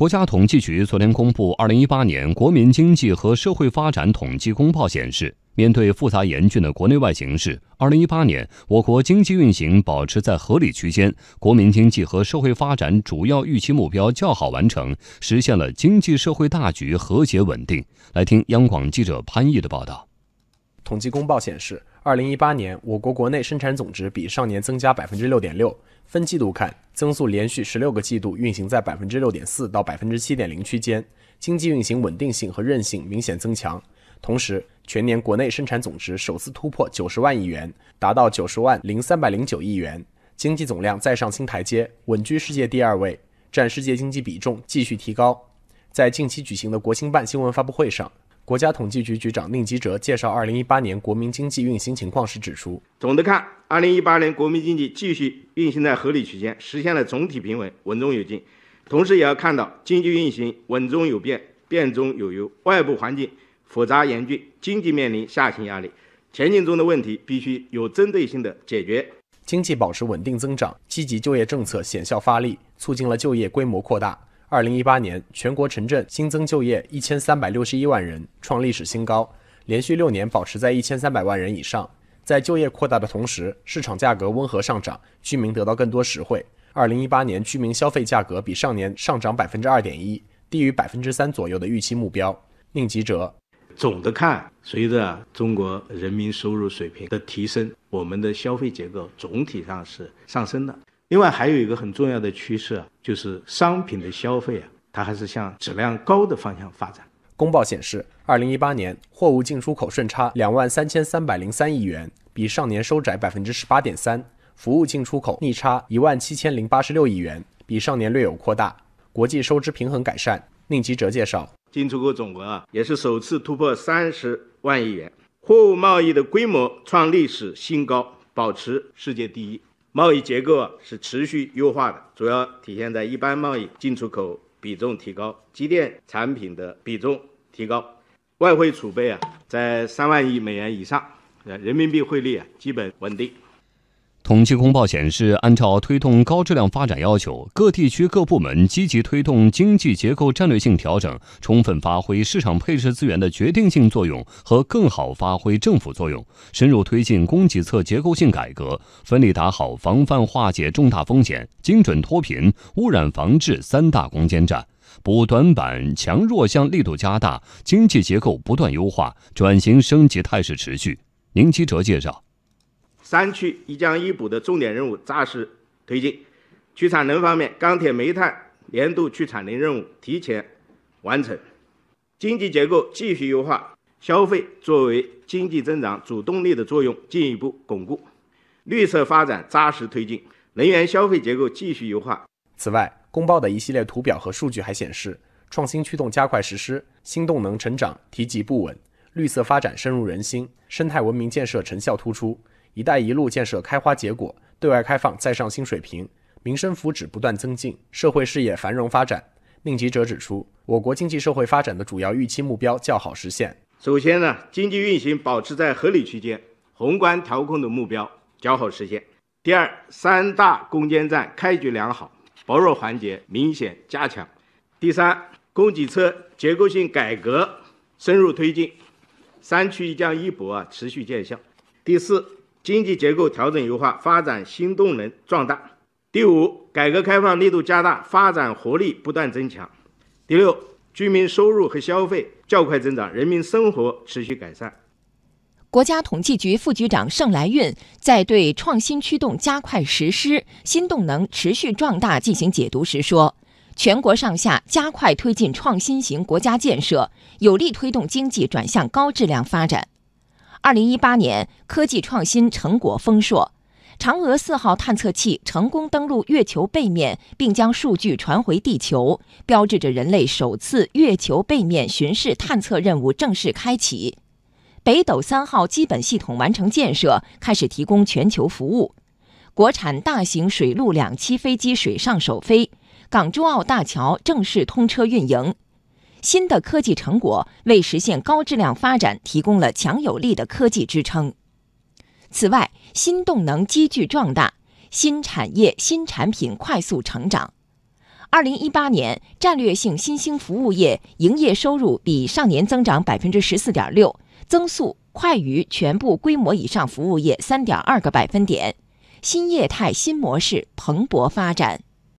国家统计局昨天公布《二零一八年国民经济和社会发展统计公报》，显示，面对复杂严峻的国内外形势，二零一八年我国经济运行保持在合理区间，国民经济和社会发展主要预期目标较好完成，实现了经济社会大局和谐稳定。来听央广记者潘毅的报道。统计公报显示，二零一八年我国国内生产总值比上年增加百分之六点六。分季度看，增速连续十六个季度运行在百分之六点四到百分之七点零区间，经济运行稳定性和韧性明显增强。同时，全年国内生产总值首次突破九十万亿元，达到九十万零三百零九亿元，经济总量再上新台阶，稳居世界第二位，占世界经济比重继续提高。在近期举行的国新办新闻发布会上。国家统计局局长宁吉喆介绍二零一八年国民经济运行情况时指出，总的看，二零一八年国民经济继续运行在合理区间，实现了总体平稳、稳中有进。同时，也要看到经济运行稳中有变、变中有优，外部环境复杂严峻，经济面临下行压力，前进中的问题必须有针对性的解决。经济保持稳定增长，积极就业政策显效发力，促进了就业规模扩大。二零一八年，全国城镇新增就业一千三百六十一万人，创历史新高，连续六年保持在一千三百万人以上。在就业扩大的同时，市场价格温和上涨，居民得到更多实惠。二零一八年居民消费价格比上年上涨百分之二点一，低于百分之三左右的预期目标。宁吉喆，总的看，随着中国人民收入水平的提升，我们的消费结构总体上是上升的。另外还有一个很重要的趋势啊，就是商品的消费啊，它还是向质量高的方向发展。公报显示，二零一八年货物进出口顺差两万三千三百零三亿元，比上年收窄百分之十八点三；服务进出口逆差一万七千零八十六亿元，比上年略有扩大。国际收支平衡改善。宁吉喆介绍，进出口总额啊也是首次突破三十万亿元，货物贸易的规模创历史新高，保持世界第一。贸易结构啊是持续优化的，主要体现在一般贸易进出口比重提高，机电产品的比重提高，外汇储备啊在三万亿美元以上，呃，人民币汇率啊基本稳定。统计公报显示，按照推动高质量发展要求，各地区各部门积极推动经济结构战略性调整，充分发挥市场配置资源的决定性作用和更好发挥政府作用，深入推进供给侧结构性改革，奋力打好防范化解重大风险、精准脱贫、污染防治三大攻坚战，补短板、强弱项力度加大，经济结构不断优化，转型升级态势持续。宁吉喆介绍。三区一降一补的重点任务扎实推进，去产能方面，钢铁、煤炭年度去产能任务提前完成，经济结构继续优化，消费作为经济增长主动力的作用进一步巩固，绿色发展扎实推进，能源消费结构继续优化。此外，公报的一系列图表和数据还显示，创新驱动加快实施，新动能成长提及不稳，绿色发展深入人心，生态文明建设成效突出。“一带一路”建设开花结果，对外开放再上新水平，民生福祉不断增进，社会事业繁荣发展。宁吉喆指出，我国经济社会发展的主要预期目标较好实现。首先呢，经济运行保持在合理区间，宏观调控的目标较好实现。第二，三大攻坚战开局良好，薄弱环节明显加强。第三，供给侧结构性改革深入推进，三区一降一补啊持续见效。第四。经济结构调整优化，发展新动能壮大。第五，改革开放力度加大，发展活力不断增强。第六，居民收入和消费较快增长，人民生活持续改善。国家统计局副局长盛来运在对创新驱动加快实施、新动能持续壮大进行解读时说：“全国上下加快推进创新型国家建设，有力推动经济转向高质量发展。”二零一八年科技创新成果丰硕，嫦娥四号探测器成功登陆月球背面，并将数据传回地球，标志着人类首次月球背面巡视探测任务正式开启。北斗三号基本系统完成建设，开始提供全球服务。国产大型水陆两栖飞机水上首飞，港珠澳大桥正式通车运营。新的科技成果为实现高质量发展提供了强有力的科技支撑。此外，新动能积聚壮大，新产业新产品快速成长。二零一八年，战略性新兴服务业营业收入比上年增长百分之十四点六，增速快于全部规模以上服务业三点二个百分点，新业态新模式蓬勃发展。